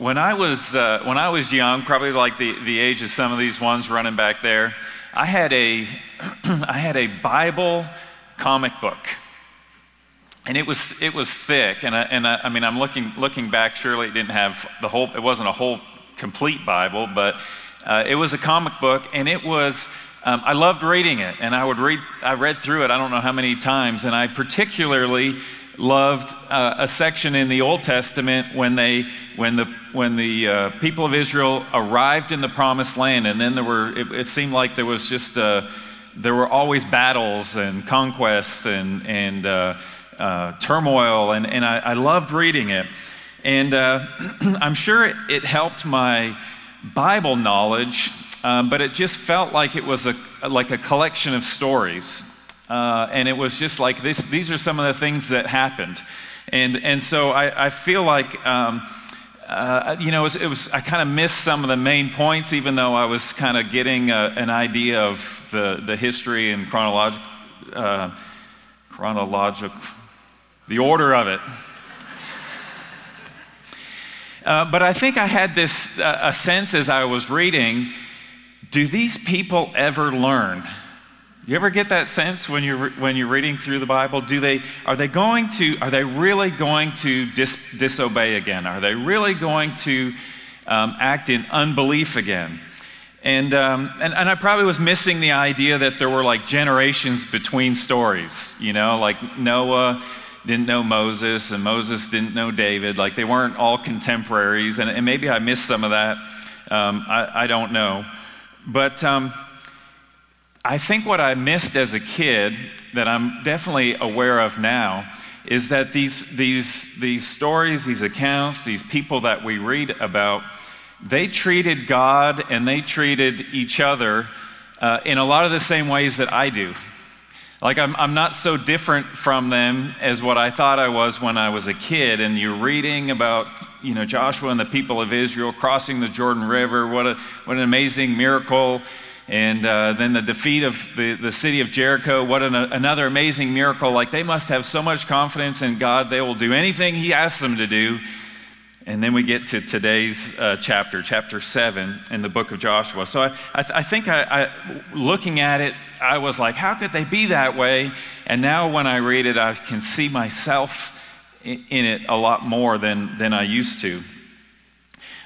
When I was, uh, when I was young, probably like the, the age of some of these ones running back there, I had a, I had a Bible comic book. And it was, it was thick. And, I, and I, I mean, I'm looking, looking back, surely it didn't have the whole, it wasn't a whole complete Bible, but uh, it was a comic book. And it was, um, I loved reading it. And I would read, I read through it, I don't know how many times. And I particularly loved uh, a section in the Old Testament when, they, when the, when the uh, people of Israel arrived in the promised land, and then there were, it, it seemed like there was just, uh, there were always battles and conquests and, and uh, uh, turmoil, and, and I, I, loved reading it. And uh, I'm sure it, it, helped my Bible knowledge, um, but it just felt like it was a, like a collection of stories. Uh, and it was just like this, these are some of the things that happened. And, and so I, I feel like, um, uh, you know, it was, it was I kind of missed some of the main points, even though I was kind of getting a, an idea of the, the history and chronological, uh, chronological, the order of it. Uh, but I think I had this uh, a sense as I was reading do these people ever learn? You ever get that sense when you're, when you're reading through the Bible? Do they, are they going to, are they really going to dis, disobey again? Are they really going to um, act in unbelief again? And, um, and, and I probably was missing the idea that there were like generations between stories, you know, like Noah didn't know Moses and Moses didn't know David. Like they weren't all contemporaries. And, and maybe I missed some of that. Um, I, I, don't know. But um, I think what I missed as a kid that I'm definitely aware of now is that these, these, these stories, these accounts, these people that we read about, they treated God and they treated each other uh, in a lot of the same ways that I do. Like, I'm, I'm not so different from them as what I thought I was when I was a kid. And you're reading about, you know, Joshua and the people of Israel crossing the Jordan River. What, a, what an amazing miracle. And uh, then the defeat of the, the city of Jericho, what an, another amazing miracle. Like they must have so much confidence in God, they will do anything He asks them to do. And then we get to today's uh, chapter, chapter 7 in the book of Joshua. So I, I, th- I think I, I, looking at it, I was like, how could they be that way? And now when I read it, I can see myself in, in it a lot more than, than I used to.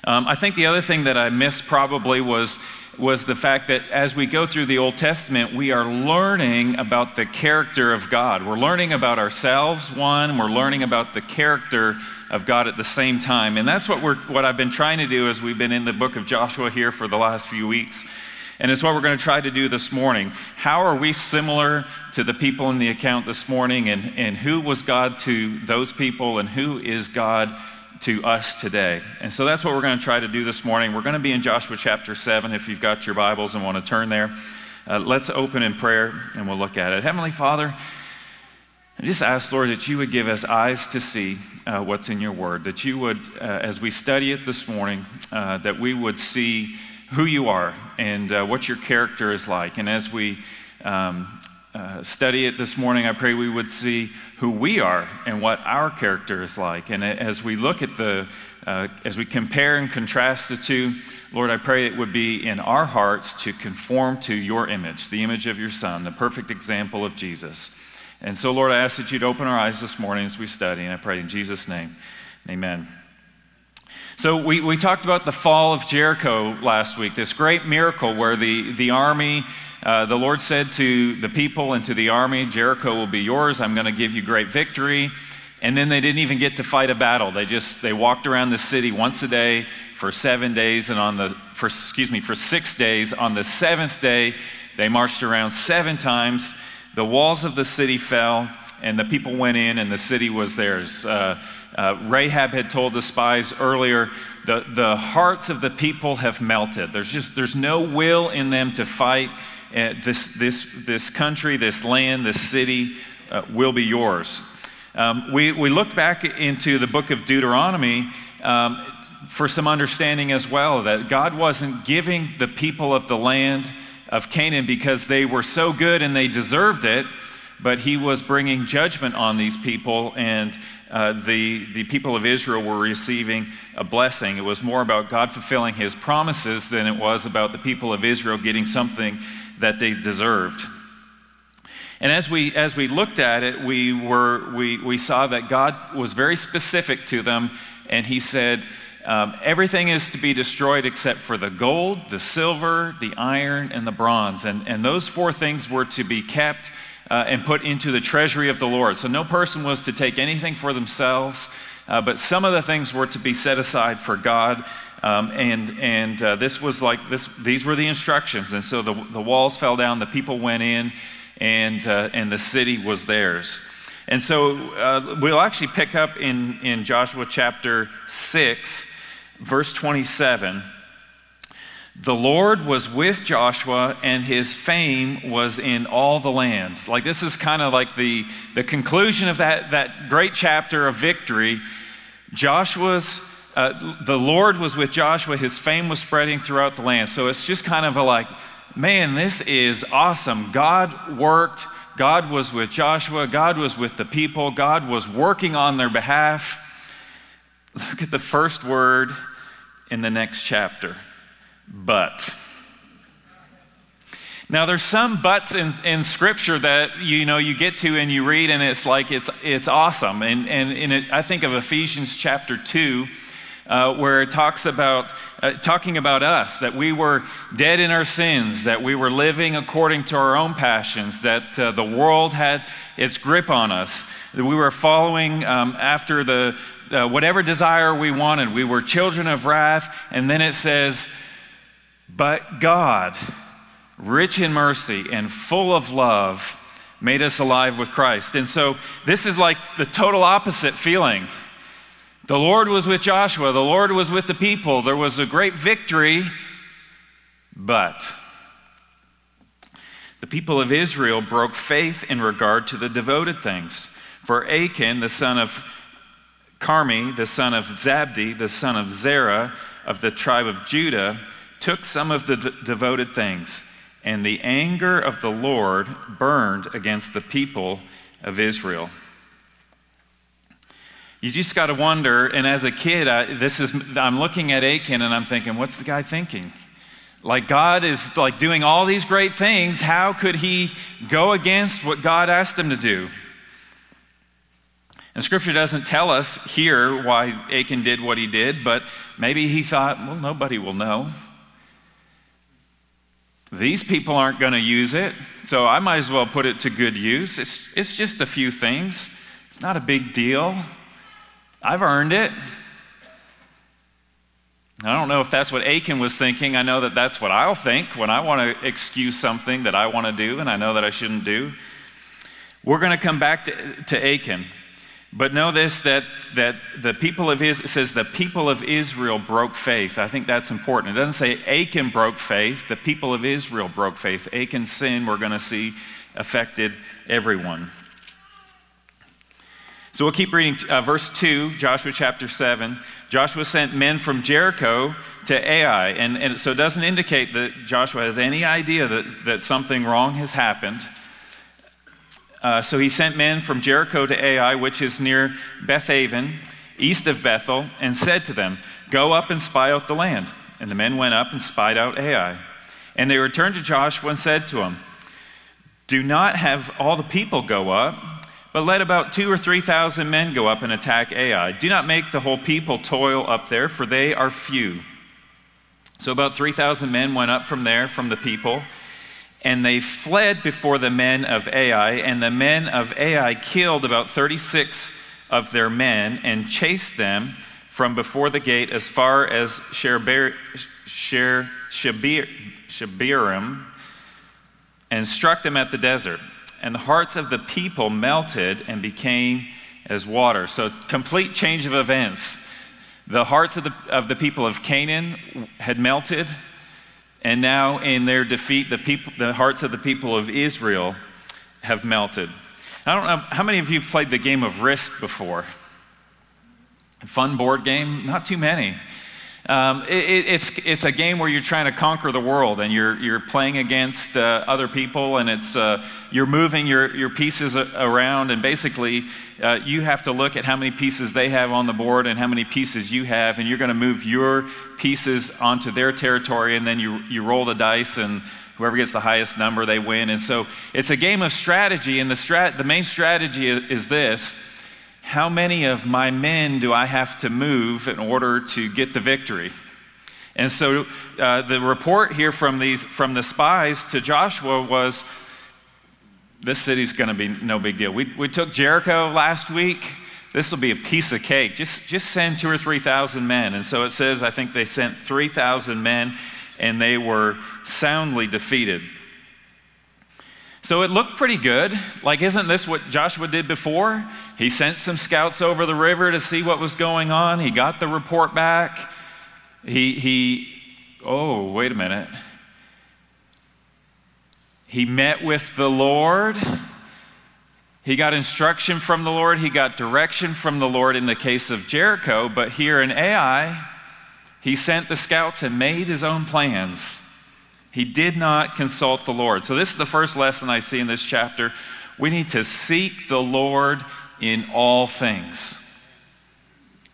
Um, I think the other thing that I missed probably was was the fact that as we go through the Old Testament, we are learning about the character of God. We're learning about ourselves, one, we're learning about the character of God at the same time. And that's what, we're, what I've been trying to do as we've been in the book of Joshua here for the last few weeks. And it's what we're going to try to do this morning. How are we similar to the people in the account this morning? And, and who was God to those people? And who is God to us today. And so that's what we're going to try to do this morning. We're going to be in Joshua chapter 7 if you've got your Bibles and want to turn there. Uh, let's open in prayer and we'll look at it. Heavenly Father, I just ask, Lord, that you would give us eyes to see uh, what's in your word, that you would, uh, as we study it this morning, uh, that we would see who you are and uh, what your character is like. And as we um, uh, study it this morning, I pray we would see who we are and what our character is like. And as we look at the, uh, as we compare and contrast the two, Lord, I pray it would be in our hearts to conform to your image, the image of your Son, the perfect example of Jesus. And so, Lord, I ask that you'd open our eyes this morning as we study, and I pray in Jesus' name, amen. So, we, we talked about the fall of Jericho last week, this great miracle where the, the army uh, the Lord said to the people and to the army, Jericho will be yours. I'm going to give you great victory. And then they didn't even get to fight a battle. They just they walked around the city once a day for seven days, and on the for excuse me for six days. On the seventh day, they marched around seven times. The walls of the city fell, and the people went in, and the city was theirs. Uh, uh, Rahab had told the spies earlier, the, the hearts of the people have melted. There's just there's no will in them to fight this, this, this country, this land, this city uh, will be yours. Um, we, we looked back into the book of Deuteronomy um, for some understanding as well that God wasn't giving the people of the land of Canaan because they were so good and they deserved it, but he was bringing judgment on these people, and uh, the, the people of Israel were receiving a blessing. It was more about God fulfilling his promises than it was about the people of Israel getting something that they deserved. And as we, as we looked at it, we, were, we, we saw that God was very specific to them, and He said, um, Everything is to be destroyed except for the gold, the silver, the iron, and the bronze. And, and those four things were to be kept uh, and put into the treasury of the Lord. So no person was to take anything for themselves, uh, but some of the things were to be set aside for God. Um, and and uh, this was like this, these were the instructions. And so the, the walls fell down, the people went in, and, uh, and the city was theirs. And so uh, we'll actually pick up in, in Joshua chapter 6, verse 27. The Lord was with Joshua, and his fame was in all the lands. Like, this is kind of like the, the conclusion of that, that great chapter of victory. Joshua's, uh, the Lord was with Joshua, his fame was spreading throughout the land. So it's just kind of a like, man, this is awesome. God worked, God was with Joshua, God was with the people, God was working on their behalf. Look at the first word in the next chapter but. Now, there's some buts in, in Scripture that you know you get to and you read, and it's like it's, it's awesome. And, and, and it, I think of Ephesians chapter 2 uh, where it talks about uh, talking about us that we were dead in our sins that we were living according to our own passions that uh, the world had its grip on us that we were following um, after the uh, whatever desire we wanted. We were children of wrath and then it says but god rich in mercy and full of love made us alive with christ. And so this is like the total opposite feeling the Lord was with Joshua, the Lord was with the people. There was a great victory, but the people of Israel broke faith in regard to the devoted things. For Achan, the son of Carmi, the son of Zabdi, the son of Zerah of the tribe of Judah, took some of the de- devoted things, and the anger of the Lord burned against the people of Israel you just got to wonder. And as a kid, I, this is I'm looking at Achan and I'm thinking, what's the guy thinking? Like God is like doing all these great things. How could he go against what God asked him to do? And Scripture doesn't tell us here why Achan did what he did, but maybe he thought, well, nobody will know. These people aren't going to use it, so I might as well put it to good use. It's, it's just a few things, it's not a big deal. I've earned it. I don't know if that's what Achan was thinking. I know that that's what I'll think when I want to excuse something that I want to do and I know that I shouldn't do. We're going to come back to, to Achan. But know this that, that the people of Israel, says the people of Israel broke faith. I think that's important. It doesn't say Achan broke faith, the people of Israel broke faith. Achan's sin, we're going to see, affected everyone. So we'll keep reading uh, verse 2, Joshua chapter 7. Joshua sent men from Jericho to Ai. And, and so it doesn't indicate that Joshua has any idea that, that something wrong has happened. Uh, so he sent men from Jericho to Ai, which is near Bethaven, east of Bethel, and said to them, Go up and spy out the land. And the men went up and spied out Ai. And they returned to Joshua and said to him, Do not have all the people go up but let about two or three thousand men go up and attack Ai. Do not make the whole people toil up there, for they are few. So about 3,000 men went up from there, from the people, and they fled before the men of Ai. And the men of Ai killed about 36 of their men and chased them from before the gate as far as Sherber, Sher, Shabirim and struck them at the desert and the hearts of the people melted and became as water. So, complete change of events. The hearts of the, of the people of Canaan had melted, and now in their defeat, the, people, the hearts of the people of Israel have melted. I don't know how many of you played the game of Risk before? Fun board game? Not too many. Um, it, it's, it's a game where you're trying to conquer the world and you're, you're playing against uh, other people and it's, uh, you're moving your, your pieces around and basically uh, you have to look at how many pieces they have on the board and how many pieces you have and you're going to move your pieces onto their territory and then you, you roll the dice and whoever gets the highest number they win. And so it's a game of strategy and the, strat- the main strategy is, is this how many of my men do I have to move in order to get the victory? And so uh, the report here from, these, from the spies to Joshua was this city's going to be no big deal. We, we took Jericho last week. This will be a piece of cake. Just, just send two or 3,000 men. And so it says, I think they sent 3,000 men and they were soundly defeated. So it looked pretty good. Like, isn't this what Joshua did before? He sent some scouts over the river to see what was going on. He got the report back. He, he oh, wait a minute. He met with the Lord. He got instruction from the Lord. He got direction from the Lord in the case of Jericho. But here in Ai, he sent the scouts and made his own plans. He did not consult the Lord. So, this is the first lesson I see in this chapter. We need to seek the Lord in all things.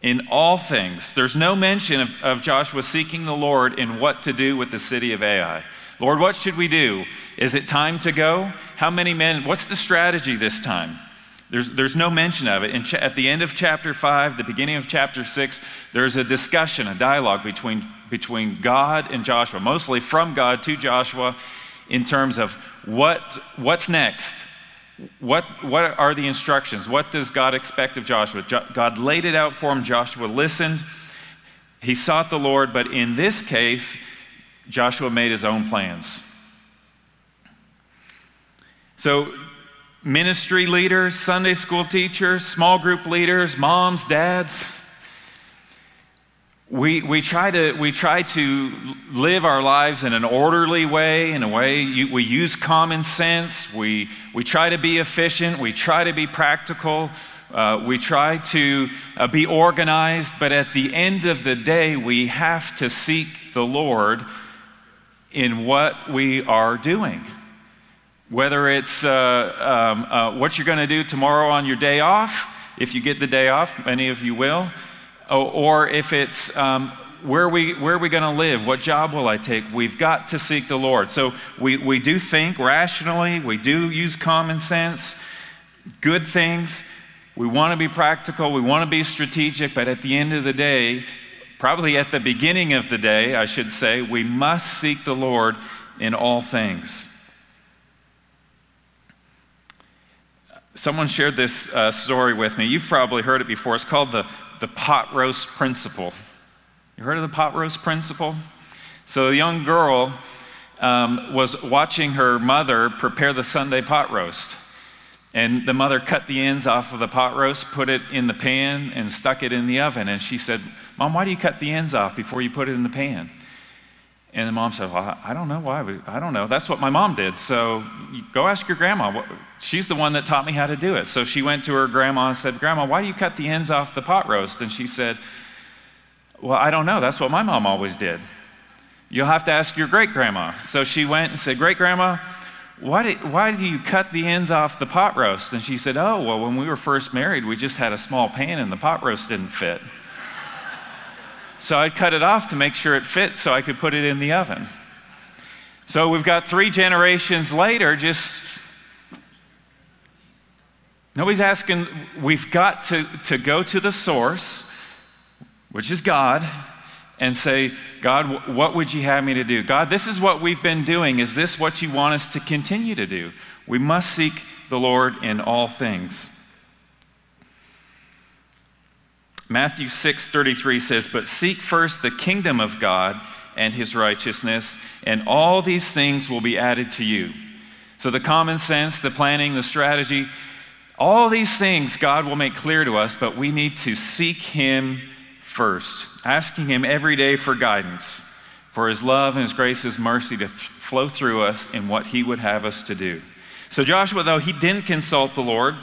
In all things. There's no mention of, of Joshua seeking the Lord in what to do with the city of Ai. Lord, what should we do? Is it time to go? How many men? What's the strategy this time? There's, there's no mention of it. Ch- at the end of chapter 5, the beginning of chapter 6, there's a discussion, a dialogue between, between God and Joshua, mostly from God to Joshua, in terms of what, what's next. What, what are the instructions? What does God expect of Joshua? Jo- God laid it out for him. Joshua listened. He sought the Lord, but in this case, Joshua made his own plans. So ministry leaders, Sunday school teachers, small group leaders, moms, dads. We, we, try to, we try to live our lives in an orderly way, in a way you, we use common sense, we, we try to be efficient, we try to be practical, uh, we try to uh, be organized, but at the end of the day, we have to seek the Lord in what we are doing. Whether it's uh, um, uh, what you're going to do tomorrow on your day off, if you get the day off, many of you will, or, if it's um, where, we, where are we going to live? What job will I take? We've got to seek the Lord. So we, we do think rationally, we do use common sense, good things. We want to be practical, we want to be strategic, but at the end of the day, probably at the beginning of the day, I should say, we must seek the Lord in all things. Someone shared this uh, story with me. You've probably heard it before. It's called the, the pot roast principle. You heard of the pot roast principle? So, a young girl um, was watching her mother prepare the Sunday pot roast. And the mother cut the ends off of the pot roast, put it in the pan, and stuck it in the oven. And she said, Mom, why do you cut the ends off before you put it in the pan? And the mom said, Well, I don't know why. I don't know. That's what my mom did. So go ask your grandma. She's the one that taught me how to do it. So she went to her grandma and said, Grandma, why do you cut the ends off the pot roast? And she said, Well, I don't know. That's what my mom always did. You'll have to ask your great grandma. So she went and said, Great grandma, why do, why do you cut the ends off the pot roast? And she said, Oh, well, when we were first married, we just had a small pan and the pot roast didn't fit. So I'd cut it off to make sure it fit so I could put it in the oven. So we've got three generations later, just nobody's asking, we've got to, to go to the source, which is God, and say, God, what would you have me to do? God, this is what we've been doing. Is this what you want us to continue to do? We must seek the Lord in all things. Matthew 6:33 says, "But seek first the kingdom of God and his righteousness, and all these things will be added to you." So the common sense, the planning, the strategy, all these things God will make clear to us, but we need to seek him first, asking him every day for guidance, for his love and his grace, his mercy to flow through us in what he would have us to do. So Joshua, though he didn't consult the Lord,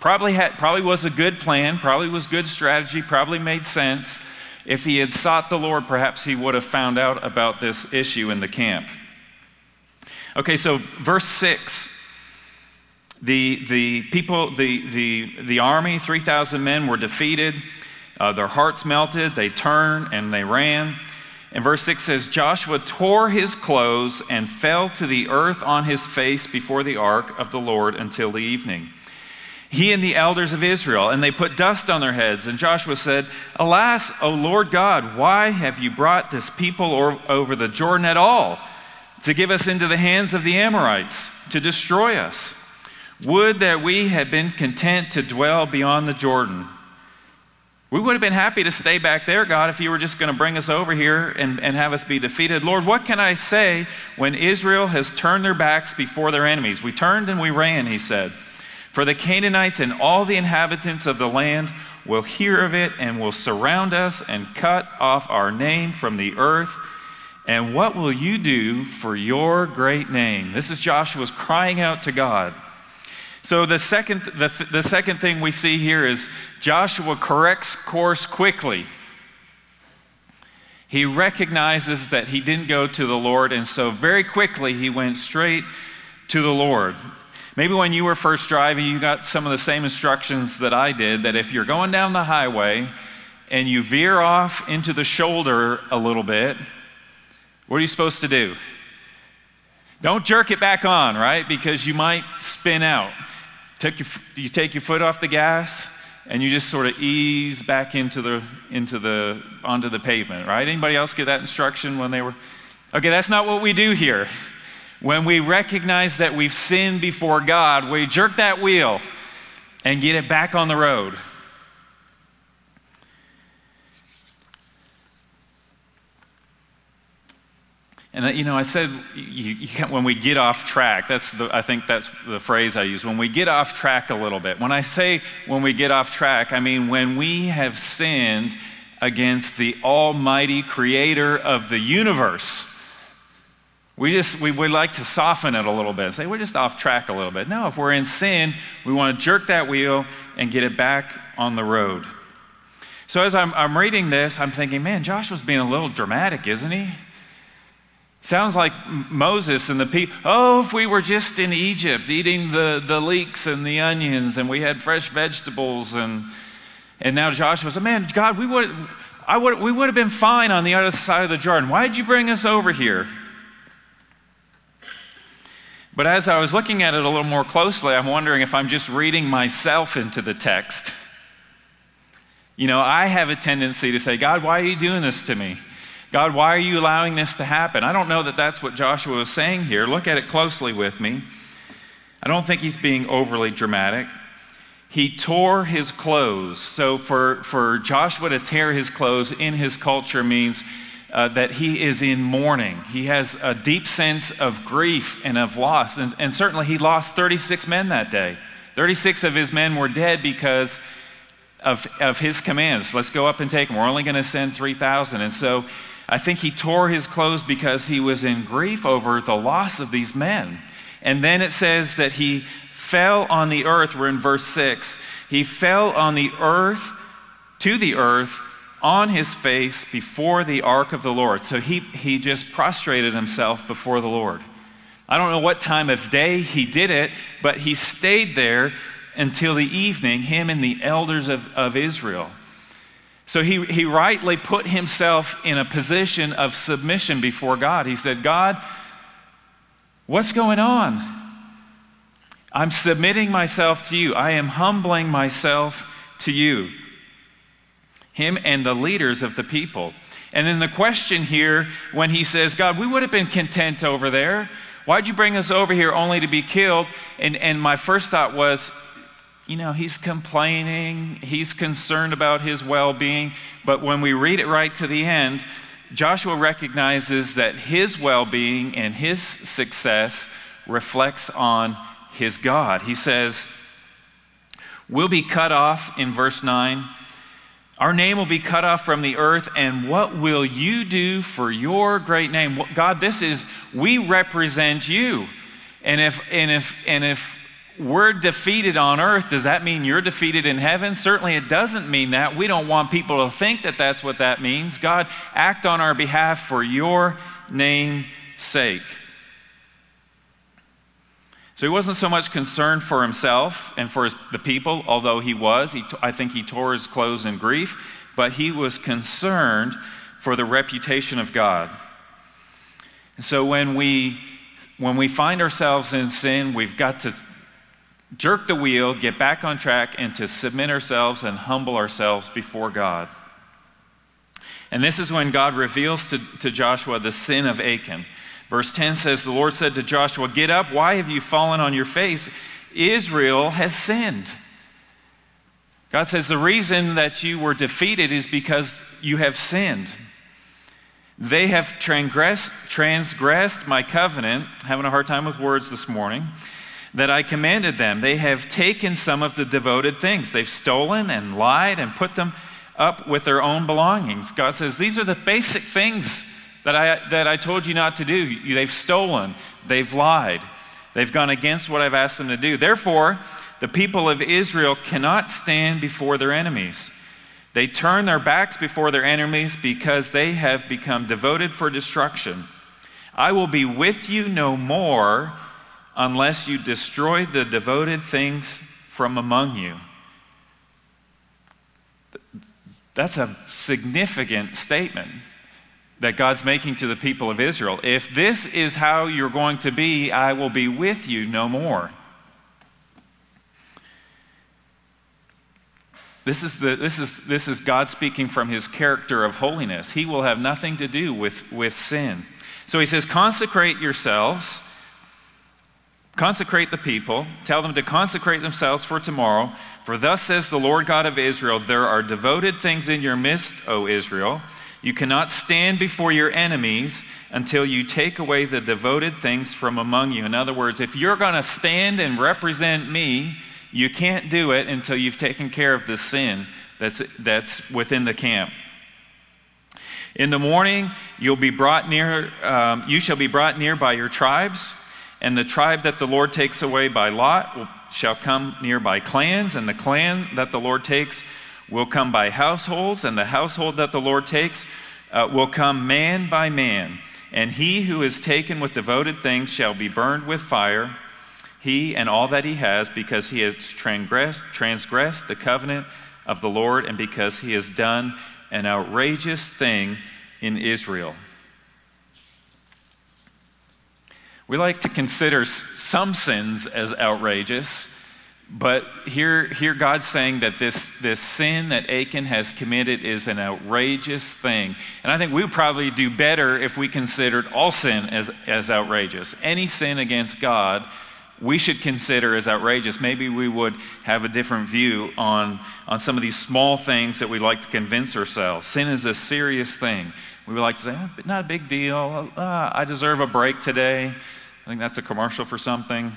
Probably, had, probably was a good plan, probably was good strategy, probably made sense. If he had sought the Lord, perhaps he would have found out about this issue in the camp. Okay, so verse 6 the, the people, the, the, the army, 3,000 men, were defeated. Uh, their hearts melted. They turned and they ran. And verse 6 says Joshua tore his clothes and fell to the earth on his face before the ark of the Lord until the evening. He and the elders of Israel, and they put dust on their heads. And Joshua said, Alas, O Lord God, why have you brought this people over the Jordan at all to give us into the hands of the Amorites to destroy us? Would that we had been content to dwell beyond the Jordan. We would have been happy to stay back there, God, if you were just going to bring us over here and, and have us be defeated. Lord, what can I say when Israel has turned their backs before their enemies? We turned and we ran, he said. For the Canaanites and all the inhabitants of the land will hear of it and will surround us and cut off our name from the earth. And what will you do for your great name? This is Joshua's crying out to God. So the second, the, the second thing we see here is Joshua corrects course quickly. He recognizes that he didn't go to the Lord, and so very quickly he went straight to the Lord. Maybe when you were first driving, you got some of the same instructions that I did that if you're going down the highway and you veer off into the shoulder a little bit, what are you supposed to do? Don't jerk it back on, right? Because you might spin out. Take your, you take your foot off the gas and you just sort of ease back into the, into the, onto the pavement, right? Anybody else get that instruction when they were? Okay, that's not what we do here. When we recognize that we've sinned before God, we jerk that wheel and get it back on the road. And uh, you know, I said you, you when we get off track. That's the, I think that's the phrase I use. When we get off track a little bit. When I say when we get off track, I mean when we have sinned against the Almighty Creator of the universe. We just we would like to soften it a little bit. Say we're just off track a little bit. No, if we're in sin, we want to jerk that wheel and get it back on the road. So as I'm, I'm reading this, I'm thinking, man, Joshua's being a little dramatic, isn't he? Sounds like Moses and the people. Oh, if we were just in Egypt eating the, the leeks and the onions and we had fresh vegetables and, and now Joshua said, man, God, we would, I would, we would have been fine on the other side of the Jordan. Why did you bring us over here? But as I was looking at it a little more closely, I'm wondering if I'm just reading myself into the text. You know, I have a tendency to say, God, why are you doing this to me? God, why are you allowing this to happen? I don't know that that's what Joshua is saying here. Look at it closely with me. I don't think he's being overly dramatic. He tore his clothes. So, for, for Joshua to tear his clothes in his culture means uh, that he is in mourning. He has a deep sense of grief and of loss. And, and certainly, he lost 36 men that day. 36 of his men were dead because of, of his commands. Let's go up and take them. We're only going to send 3,000. And so, I think he tore his clothes because he was in grief over the loss of these men. And then it says that he fell on the earth. We're in verse 6. He fell on the earth, to the earth, on his face before the ark of the Lord. So he, he just prostrated himself before the Lord. I don't know what time of day he did it, but he stayed there until the evening, him and the elders of, of Israel. So he, he rightly put himself in a position of submission before God. He said, God, what's going on? I'm submitting myself to you. I am humbling myself to you. Him and the leaders of the people. And then the question here, when he says, God, we would have been content over there. Why'd you bring us over here only to be killed? And, and my first thought was, you know, he's complaining, he's concerned about his well being. But when we read it right to the end, Joshua recognizes that his well being and his success reflects on his God. He says, We'll be cut off in verse 9. Our name will be cut off from the earth, and what will you do for your great name? God, this is, we represent you. And if, and if, and if we're defeated on earth, does that mean you're defeated in heaven? Certainly it doesn't mean that. We don't want people to think that that's what that means. God, act on our behalf for your name's sake. So he wasn't so much concerned for himself and for his, the people, although he was. He, I think he tore his clothes in grief, but he was concerned for the reputation of God. And so when we, when we find ourselves in sin, we've got to jerk the wheel, get back on track, and to submit ourselves and humble ourselves before God. And this is when God reveals to, to Joshua the sin of Achan. Verse 10 says, The Lord said to Joshua, Get up, why have you fallen on your face? Israel has sinned. God says, The reason that you were defeated is because you have sinned. They have transgressed, transgressed my covenant, having a hard time with words this morning that I commanded them. They have taken some of the devoted things. They've stolen and lied and put them up with their own belongings. God says, These are the basic things that I, that I told you not to do. They've stolen, they've lied, they've gone against what I've asked them to do. Therefore, the people of Israel cannot stand before their enemies. They turn their backs before their enemies because they have become devoted for destruction. I will be with you no more unless you destroy the devoted things from among you. That's a significant statement that God's making to the people of Israel. If this is how you're going to be, I will be with you no more. This is, the, this, is, this is God speaking from his character of holiness. He will have nothing to do with, with sin. So he says, Consecrate yourselves Consecrate the people, tell them to consecrate themselves for tomorrow. For thus says the Lord God of Israel There are devoted things in your midst, O Israel. You cannot stand before your enemies until you take away the devoted things from among you. In other words, if you're going to stand and represent me, you can't do it until you've taken care of the sin that's, that's within the camp. In the morning, you'll be brought near, um, you shall be brought near by your tribes and the tribe that the Lord takes away by lot shall come near by clans, and the clan that the Lord takes will come by households, and the household that the Lord takes uh, will come man by man. And he who is taken with devoted things shall be burned with fire, he and all that he has, because he has transgressed, transgressed the covenant of the Lord, and because he has done an outrageous thing in Israel. We like to consider some sins as outrageous, but here, here God's saying that this, this sin that Achan has committed is an outrageous thing. And I think we would probably do better if we considered all sin as, as outrageous. Any sin against God, we should consider as outrageous. Maybe we would have a different view on, on some of these small things that we like to convince ourselves. Sin is a serious thing. We would like to say, oh, not a big deal. Uh, I deserve a break today. I think that's a commercial for something.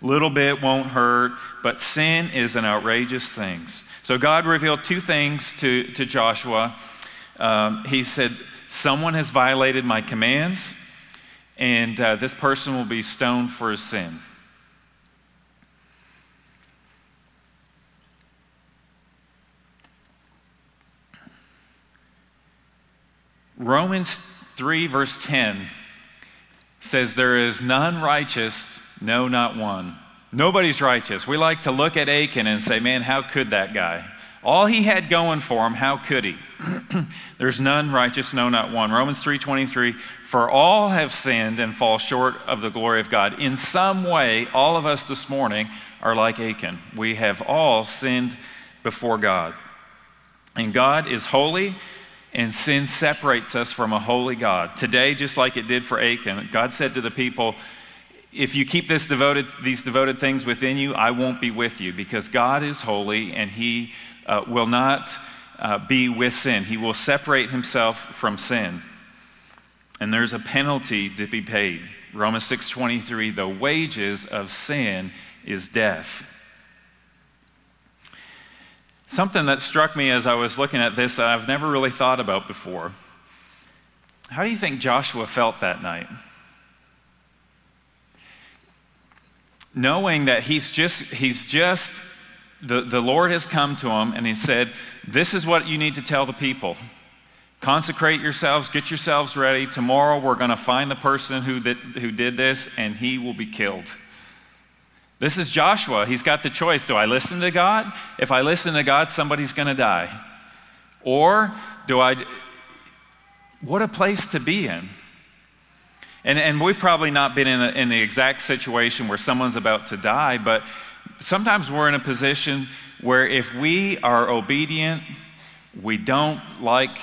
Little bit won't hurt, but sin is an outrageous thing. So God revealed two things to, to Joshua. Um, he said, Someone has violated my commands, and uh, this person will be stoned for his sin. Romans 3, verse 10 says, There is none righteous, no, not one. Nobody's righteous. We like to look at Achan and say, Man, how could that guy? All he had going for him, how could he? There's none righteous, no, not one. Romans 3:23, for all have sinned and fall short of the glory of God. In some way, all of us this morning are like Achan. We have all sinned before God. And God is holy and sin separates us from a holy God. Today, just like it did for Achan, God said to the people, if you keep this devoted, these devoted things within you, I won't be with you because God is holy and He uh, will not uh, be with sin. He will separate Himself from sin. And there's a penalty to be paid. Romans 6:23, the wages of sin is death. Something that struck me as I was looking at this that I've never really thought about before. How do you think Joshua felt that night? Knowing that he's just, he's just, the, the Lord has come to him and he said, This is what you need to tell the people. Consecrate yourselves, get yourselves ready. Tomorrow we're going to find the person who did, who did this and he will be killed. This is Joshua. He's got the choice. Do I listen to God? If I listen to God, somebody's going to die. Or do I. What a place to be in. And, and we've probably not been in, in the exact situation where someone's about to die, but sometimes we're in a position where if we are obedient, we don't like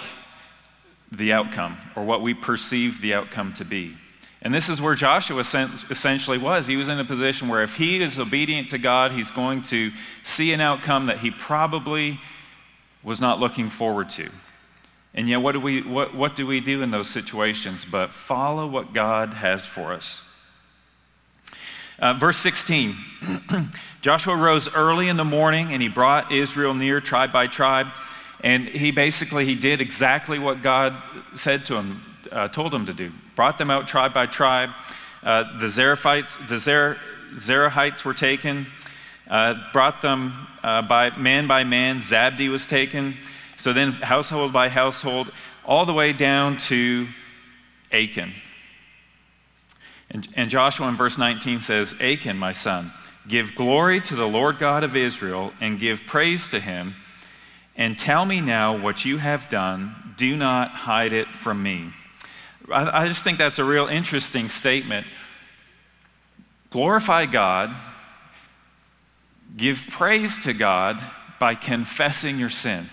the outcome or what we perceive the outcome to be. And this is where Joshua essentially was. He was in a position where if he is obedient to God, he's going to see an outcome that he probably was not looking forward to. And yet, what do we, what, what do, we do in those situations but follow what God has for us? Uh, verse 16 Joshua rose early in the morning and he brought Israel near tribe by tribe. And he basically he did exactly what God said to him, uh, told him to do. Brought them out tribe by tribe. Uh, the Zarephites, the Zer, Zerahites were taken. Uh, brought them uh, by man by man. Zabdi was taken. So then, household by household, all the way down to Achan. And, and Joshua in verse 19 says, Achan, my son, give glory to the Lord God of Israel and give praise to him. And tell me now what you have done. Do not hide it from me. I, I just think that's a real interesting statement. Glorify God, give praise to God by confessing your sin.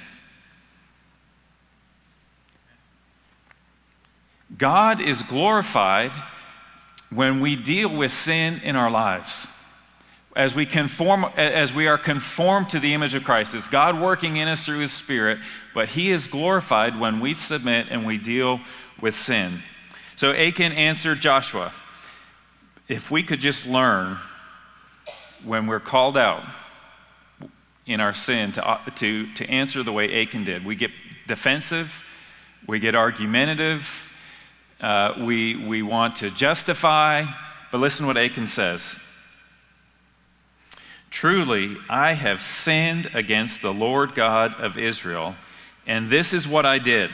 God is glorified when we deal with sin in our lives. As we, conform, as we are conformed to the image of Christ, it's God working in us through His Spirit, but He is glorified when we submit and we deal with sin. So Achan answered Joshua if we could just learn when we're called out in our sin to, to, to answer the way Achan did, we get defensive, we get argumentative, uh, we, we want to justify, but listen to what Achan says. Truly, I have sinned against the Lord God of Israel, and this is what I did.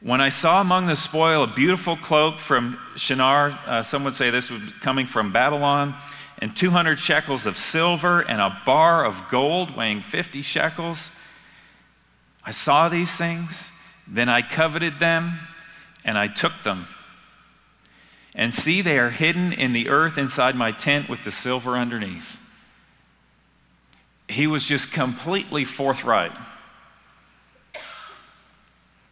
When I saw among the spoil a beautiful cloak from Shinar, uh, some would say this was coming from Babylon, and 200 shekels of silver, and a bar of gold weighing 50 shekels. I saw these things, then I coveted them and I took them. And see, they are hidden in the earth inside my tent with the silver underneath. He was just completely forthright.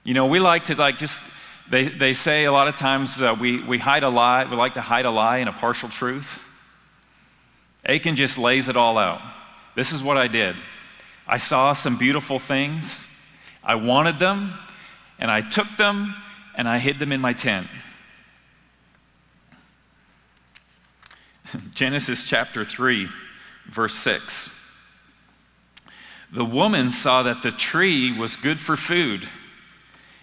You know, we like to like just, they, they say a lot of times uh, we, we hide a lie, we like to hide a lie in a partial truth. Achan just lays it all out. This is what I did. I saw some beautiful things. I wanted them, and I took them, and I hid them in my tent. Genesis chapter 3, verse 6. The woman saw that the tree was good for food,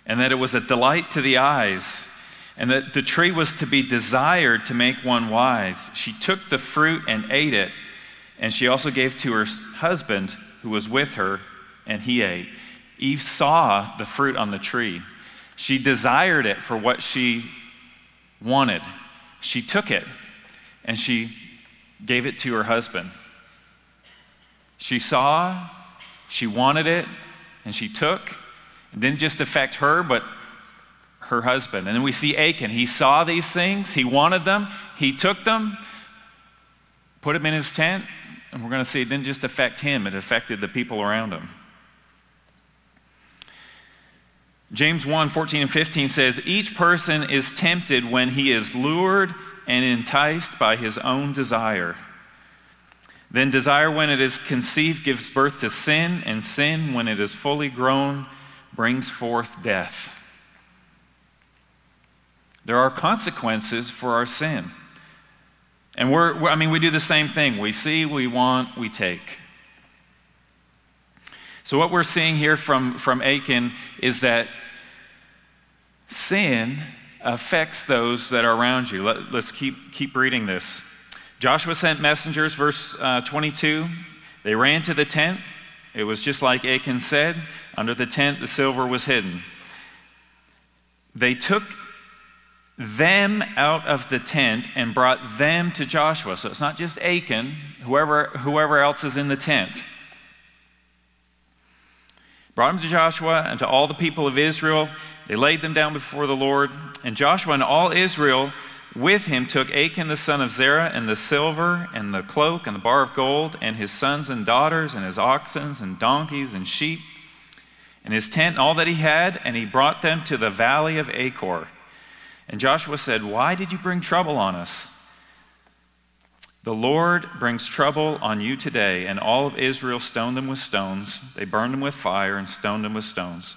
and that it was a delight to the eyes, and that the tree was to be desired to make one wise. She took the fruit and ate it, and she also gave to her husband who was with her, and he ate. Eve saw the fruit on the tree she desired it for what she wanted. She took it and she gave it to her husband. She saw, she wanted it, and she took. It didn't just affect her, but her husband. And then we see Achan. He saw these things, he wanted them, he took them, put them in his tent, and we're going to see it didn't just affect him, it affected the people around him. James 1 14 and 15 says, Each person is tempted when he is lured and enticed by his own desire. Then desire, when it is conceived, gives birth to sin, and sin, when it is fully grown, brings forth death. There are consequences for our sin. And we're, I mean, we do the same thing. We see, we want, we take. So, what we're seeing here from, from Achan is that sin affects those that are around you. Let, us keep, keep reading this. Joshua sent messengers, verse uh, 22. They ran to the tent. It was just like Achan said. Under the tent, the silver was hidden. They took them out of the tent and brought them to Joshua. So it's not just Achan, whoever, whoever else is in the tent. Brought them to Joshua and to all the people of Israel. They laid them down before the Lord. And Joshua and all Israel with him took Achan the son of Zerah and the silver and the cloak and the bar of gold and his sons and daughters and his oxen and donkeys and sheep and his tent and all that he had, and he brought them to the valley of Achor. And Joshua said, Why did you bring trouble on us? The Lord brings trouble on you today. And all of Israel stoned them with stones. They burned them with fire and stoned them with stones.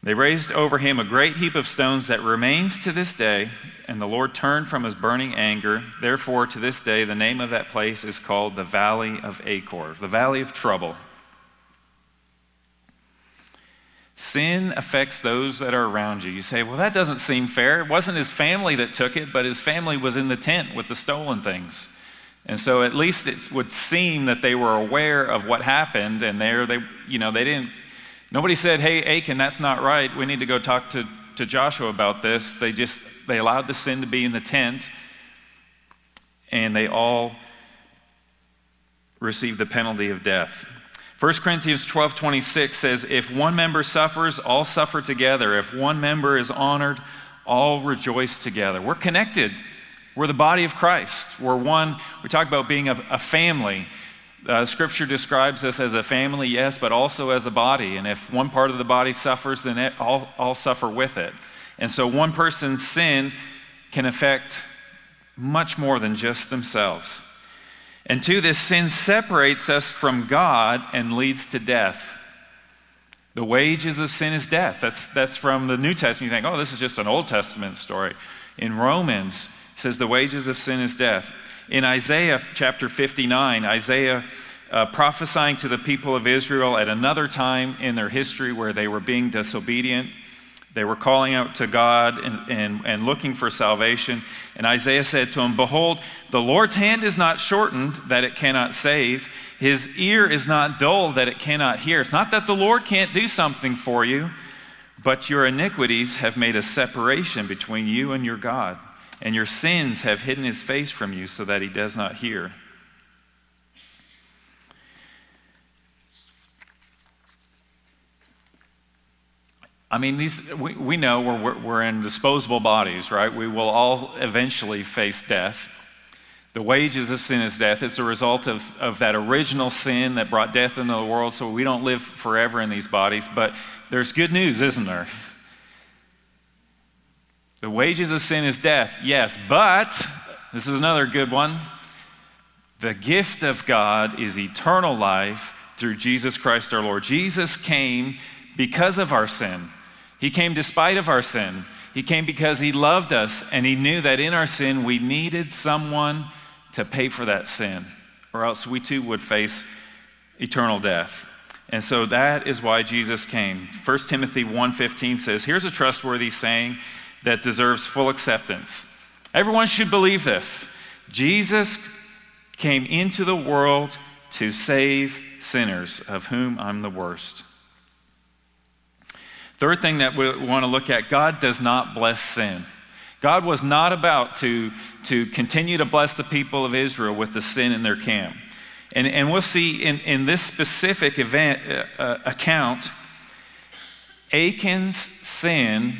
They raised over him a great heap of stones that remains to this day. And the Lord turned from his burning anger. Therefore, to this day, the name of that place is called the Valley of Achor, the Valley of Trouble. Sin affects those that are around you. You say, well, that doesn't seem fair. It wasn't his family that took it, but his family was in the tent with the stolen things. And so at least it would seem that they were aware of what happened, and there they, you know, they didn't, nobody said, hey, Achan, that's not right. We need to go talk to, to Joshua about this. They just, they allowed the sin to be in the tent, and they all received the penalty of death. 1 Corinthians 12 26 says, If one member suffers, all suffer together. If one member is honored, all rejoice together. We're connected. We're the body of Christ. We're one. We talk about being a, a family. Uh, scripture describes us as a family, yes, but also as a body. And if one part of the body suffers, then it, all, all suffer with it. And so one person's sin can affect much more than just themselves. And two, this sin separates us from God and leads to death. The wages of sin is death. That's, that's from the New Testament. You think, oh, this is just an Old Testament story. In Romans, it says the wages of sin is death. In Isaiah chapter 59, Isaiah uh, prophesying to the people of Israel at another time in their history where they were being disobedient they were calling out to God and, and, and looking for salvation. And Isaiah said to him, Behold, the Lord's hand is not shortened that it cannot save, his ear is not dull that it cannot hear. It's not that the Lord can't do something for you, but your iniquities have made a separation between you and your God, and your sins have hidden his face from you so that he does not hear. I mean, these, we, we know we're, we're in disposable bodies, right? We will all eventually face death. The wages of sin is death. It's a result of, of that original sin that brought death into the world, so we don't live forever in these bodies. But there's good news, isn't there? The wages of sin is death, yes, but this is another good one. The gift of God is eternal life through Jesus Christ our Lord. Jesus came because of our sin. He came despite of our sin. He came because he loved us and he knew that in our sin we needed someone to pay for that sin or else we too would face eternal death. And so that is why Jesus came. 1 Timothy 1:15 says, "Here's a trustworthy saying that deserves full acceptance. Everyone should believe this. Jesus came into the world to save sinners, of whom I'm the worst." Third thing that we want to look at God does not bless sin. God was not about to, to continue to bless the people of Israel with the sin in their camp. And, and we'll see in, in this specific event uh, uh account, Achan's sin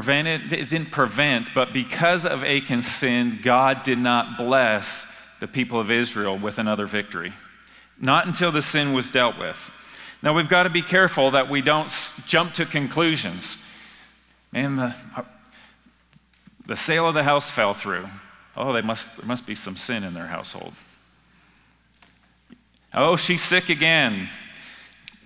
it didn't prevent, but because of Achan's sin, God did not bless the people of Israel with another victory not until the sin was dealt with. Now, we've got to be careful that we don't jump to conclusions. Man, the, uh, the sale of the house fell through. Oh, they must, there must be some sin in their household. Oh, she's sick again.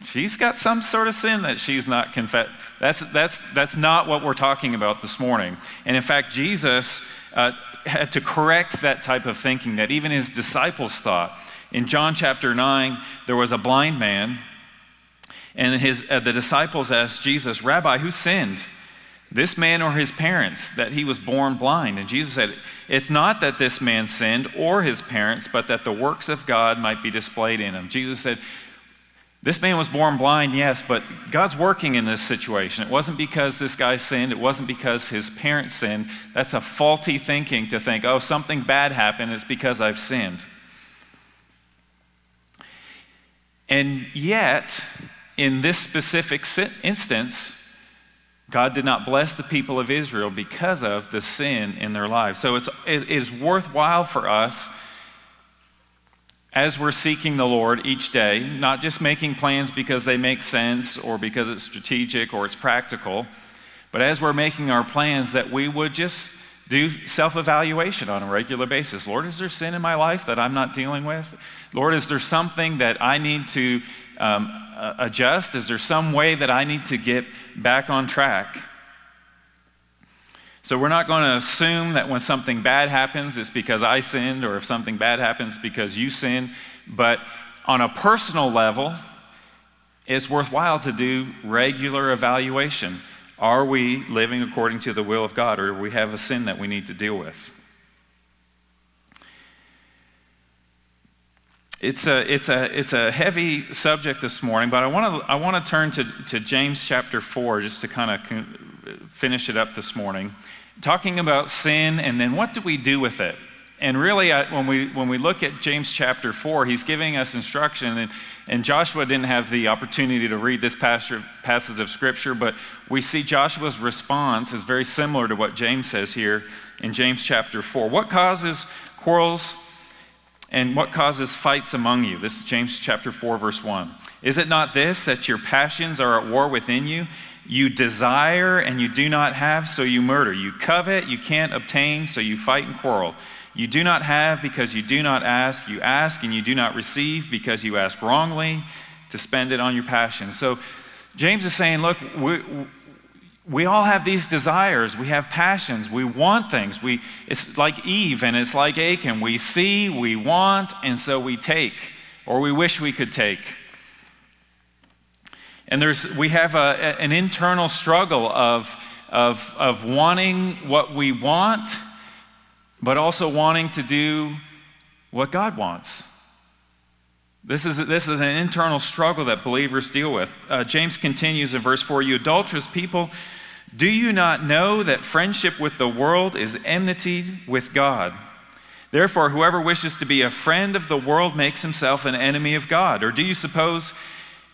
She's got some sort of sin that she's not confessed. That's, that's, that's not what we're talking about this morning. And in fact, Jesus uh, had to correct that type of thinking that even his disciples thought. In John chapter 9, there was a blind man, and his, uh, the disciples asked Jesus, Rabbi, who sinned? this man or his parents, that he was born blind? And Jesus said, It's not that this man sinned or his parents, but that the works of God might be displayed in him. Jesus said, This man was born blind, yes, but God's working in this situation. It wasn't because this guy sinned, it wasn't because his parents sinned. That's a faulty thinking to think, oh, something bad happened, it's because I've sinned. And yet, in this specific instance, God did not bless the people of Israel because of the sin in their lives. So it's, it is worthwhile for us as we're seeking the Lord each day, not just making plans because they make sense or because it's strategic or it's practical, but as we're making our plans, that we would just do self evaluation on a regular basis. Lord, is there sin in my life that I'm not dealing with? Lord, is there something that I need to um, adjust? Is there some way that I need to get back on track? So we're not going to assume that when something bad happens, it's because I sinned, or if something bad happens, because you sinned. But on a personal level, it's worthwhile to do regular evaluation. Are we living according to the will of God, or do we have a sin that we need to deal with? It's a, it's a, it's a heavy subject this morning, but I want to I wanna turn to, to James chapter 4 just to kind of finish it up this morning. Talking about sin and then what do we do with it? And really, I, when, we, when we look at James chapter 4, he's giving us instruction. And, and Joshua didn't have the opportunity to read this passage of Scripture, but we see Joshua's response is very similar to what James says here in James chapter 4. What causes quarrels and what causes fights among you? This is James chapter 4, verse 1. Is it not this, that your passions are at war within you? You desire and you do not have, so you murder. You covet, you can't obtain, so you fight and quarrel. You do not have because you do not ask. You ask and you do not receive because you ask wrongly to spend it on your passions. So James is saying, look, we, we all have these desires. We have passions. We want things. We, it's like Eve and it's like Achan. We see, we want, and so we take, or we wish we could take. And there's, we have a, an internal struggle of, of, of wanting what we want, but also wanting to do what God wants. This is, this is an internal struggle that believers deal with. Uh, James continues in verse 4 You adulterous people, do you not know that friendship with the world is enmity with God? Therefore, whoever wishes to be a friend of the world makes himself an enemy of God. Or do you suppose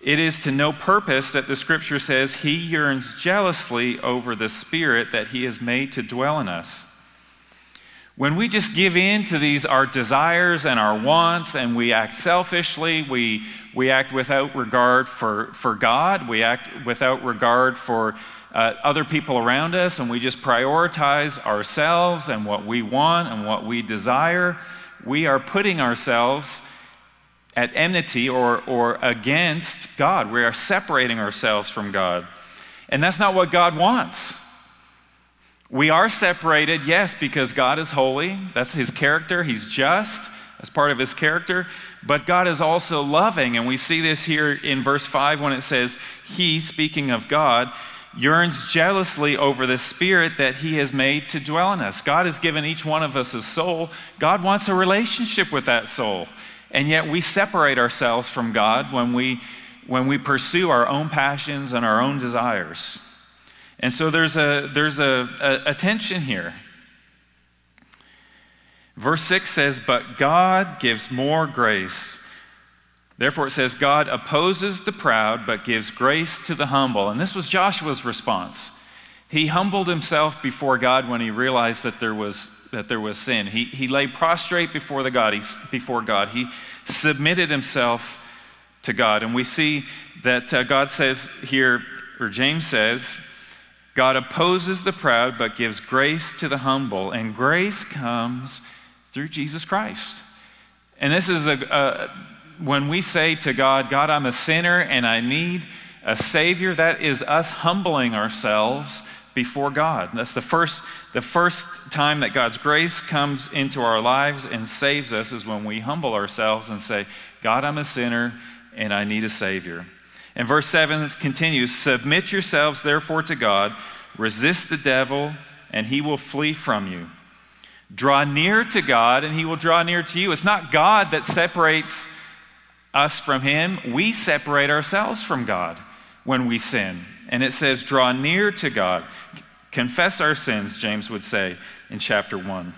it is to no purpose that the scripture says he yearns jealously over the spirit that he has made to dwell in us? When we just give in to these our desires and our wants and we act selfishly, we, we act without regard for, for God, we act without regard for uh, other people around us and we just prioritize ourselves and what we want and what we desire, we are putting ourselves at enmity or, or against God. We are separating ourselves from God. And that's not what God wants. We are separated, yes, because God is holy. That's his character. He's just. That's part of his character. But God is also loving. And we see this here in verse 5 when it says, He, speaking of God, yearns jealously over the spirit that he has made to dwell in us. God has given each one of us a soul. God wants a relationship with that soul. And yet we separate ourselves from God when we, when we pursue our own passions and our own desires. And so there's a, there's a, a, a tension here. Verse 6 says, But God gives more grace. Therefore, it says, God opposes the proud, but gives grace to the humble. And this was Joshua's response. He humbled himself before God when he realized that there was, that there was sin. He, he lay prostrate before, the God, he, before God. He submitted himself to God. And we see that uh, God says here, or James says, God opposes the proud, but gives grace to the humble. And grace comes through Jesus Christ. And this is a, a when we say to God, God, I'm a sinner and I need a Savior, that is us humbling ourselves before God. That's the first, the first time that God's grace comes into our lives and saves us is when we humble ourselves and say, God, I'm a sinner and I need a Savior. And verse 7 continues Submit yourselves therefore to God. Resist the devil, and he will flee from you. Draw near to God, and he will draw near to you. It's not God that separates us from him, we separate ourselves from God when we sin. And it says, draw near to God. Confess our sins, James would say in chapter 1.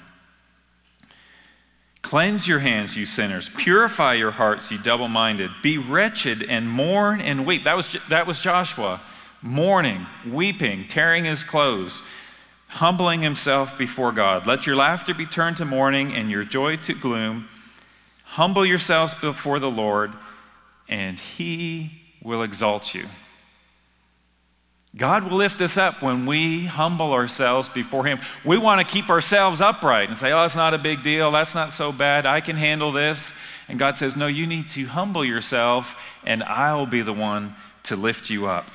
Cleanse your hands, you sinners. Purify your hearts, you double minded. Be wretched and mourn and weep. That was, that was Joshua. Mourning, weeping, tearing his clothes, humbling himself before God. Let your laughter be turned to mourning and your joy to gloom. Humble yourselves before the Lord, and he will exalt you. God will lift us up when we humble ourselves before Him. We want to keep ourselves upright and say, oh, that's not a big deal. That's not so bad. I can handle this. And God says, no, you need to humble yourself, and I'll be the one to lift you up.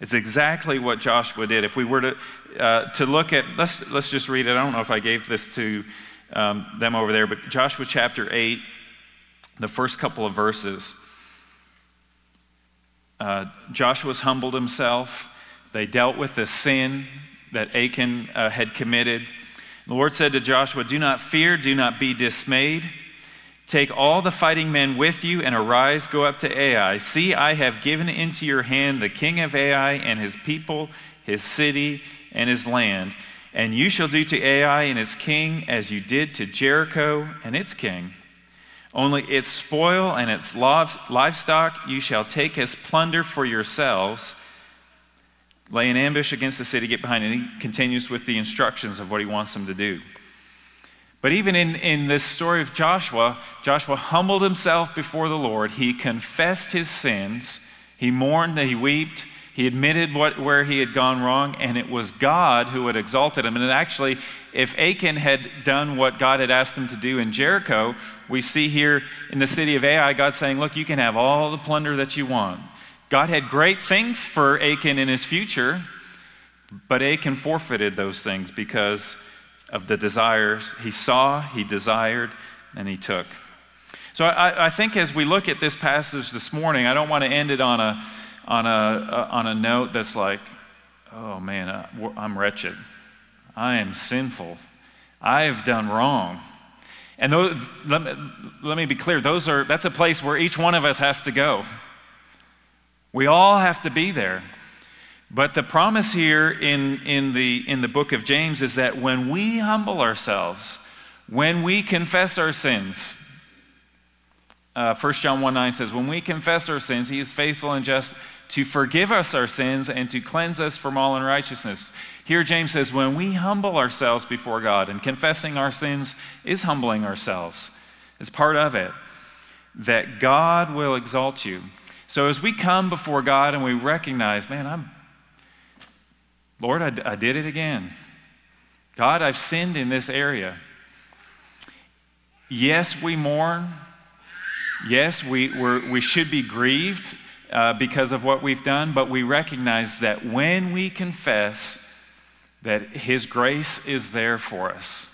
It's exactly what Joshua did. If we were to, uh, to look at, let's, let's just read it. I don't know if I gave this to um, them over there, but Joshua chapter 8, the first couple of verses. Uh, Joshua's humbled himself. They dealt with the sin that Achan uh, had committed. The Lord said to Joshua, Do not fear, do not be dismayed. Take all the fighting men with you and arise, go up to Ai. See, I have given into your hand the king of Ai and his people, his city, and his land. And you shall do to Ai and its king as you did to Jericho and its king. Only its spoil and its livestock you shall take as plunder for yourselves. Lay an ambush against the city, get behind. And he continues with the instructions of what he wants them to do. But even in, in this story of Joshua, Joshua humbled himself before the Lord. He confessed his sins. He mourned, he wept, he admitted what, where he had gone wrong, and it was God who had exalted him. And actually, if Achan had done what God had asked him to do in Jericho, we see here in the city of Ai, God saying, Look, you can have all the plunder that you want. God had great things for Achan in his future, but Achan forfeited those things because of the desires he saw, he desired, and he took. So I, I think as we look at this passage this morning, I don't want to end it on a, on a, uh, on a note that's like, oh man, I'm wretched. I am sinful. I have done wrong. And those, let, me, let me be clear, those are, that's a place where each one of us has to go. We all have to be there. But the promise here in, in, the, in the book of James is that when we humble ourselves, when we confess our sins, uh, 1 John 1 9 says, When we confess our sins, he is faithful and just to forgive us our sins and to cleanse us from all unrighteousness. Here, James says, when we humble ourselves before God, and confessing our sins is humbling ourselves, it's part of it, that God will exalt you. So as we come before God and we recognize, man, I'm, Lord, I, I did it again. God, I've sinned in this area. Yes, we mourn. Yes, we, we should be grieved uh, because of what we've done, but we recognize that when we confess that His grace is there for us.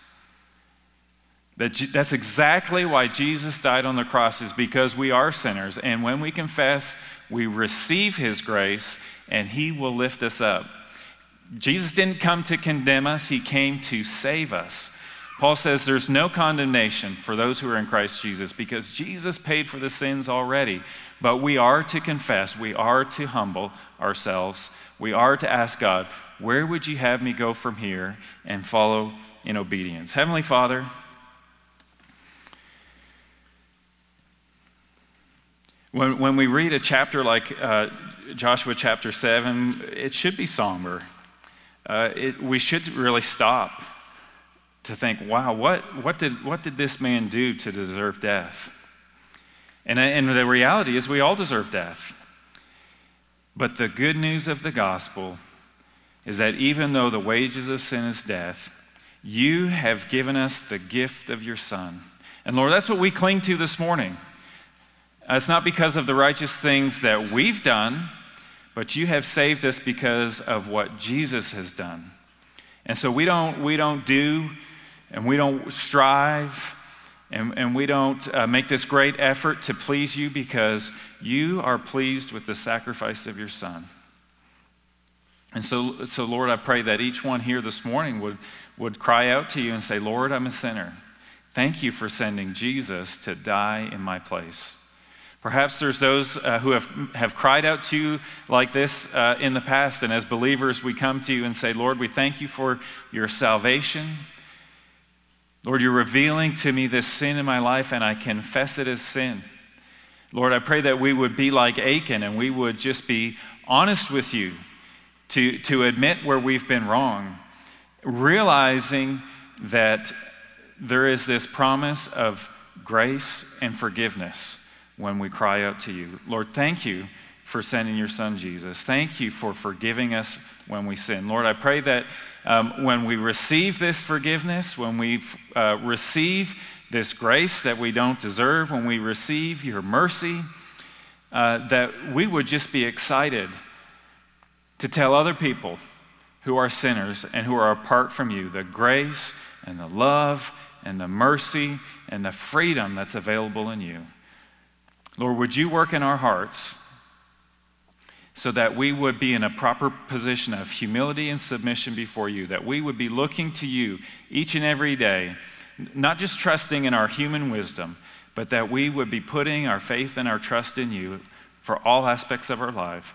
That, that's exactly why Jesus died on the cross, is because we are sinners. And when we confess, we receive His grace, and He will lift us up. Jesus didn't come to condemn us, He came to save us. Paul says there's no condemnation for those who are in Christ Jesus because Jesus paid for the sins already. But we are to confess, we are to humble ourselves, we are to ask God, where would you have me go from here and follow in obedience? Heavenly Father, when, when we read a chapter like uh, Joshua chapter 7, it should be somber. Uh, it, we should really stop to think, wow, what, what, did, what did this man do to deserve death? And, and the reality is, we all deserve death. But the good news of the gospel is that even though the wages of sin is death, you have given us the gift of your Son. And Lord, that's what we cling to this morning. It's not because of the righteous things that we've done, but you have saved us because of what Jesus has done. And so we don't, we don't do and we don't strive and, and we don't uh, make this great effort to please you because you are pleased with the sacrifice of your Son. And so, so, Lord, I pray that each one here this morning would, would cry out to you and say, Lord, I'm a sinner. Thank you for sending Jesus to die in my place. Perhaps there's those uh, who have, have cried out to you like this uh, in the past, and as believers, we come to you and say, Lord, we thank you for your salvation. Lord, you're revealing to me this sin in my life, and I confess it as sin. Lord, I pray that we would be like Achan and we would just be honest with you to, to admit where we've been wrong, realizing that there is this promise of grace and forgiveness when we cry out to you. Lord, thank you for sending your son Jesus. Thank you for forgiving us when we sin. Lord, I pray that um, when we receive this forgiveness, when we uh, receive this grace that we don't deserve, when we receive your mercy, uh, that we would just be excited to tell other people who are sinners and who are apart from you the grace and the love and the mercy and the freedom that's available in you. Lord, would you work in our hearts so that we would be in a proper position of humility and submission before you, that we would be looking to you each and every day, not just trusting in our human wisdom, but that we would be putting our faith and our trust in you for all aspects of our life.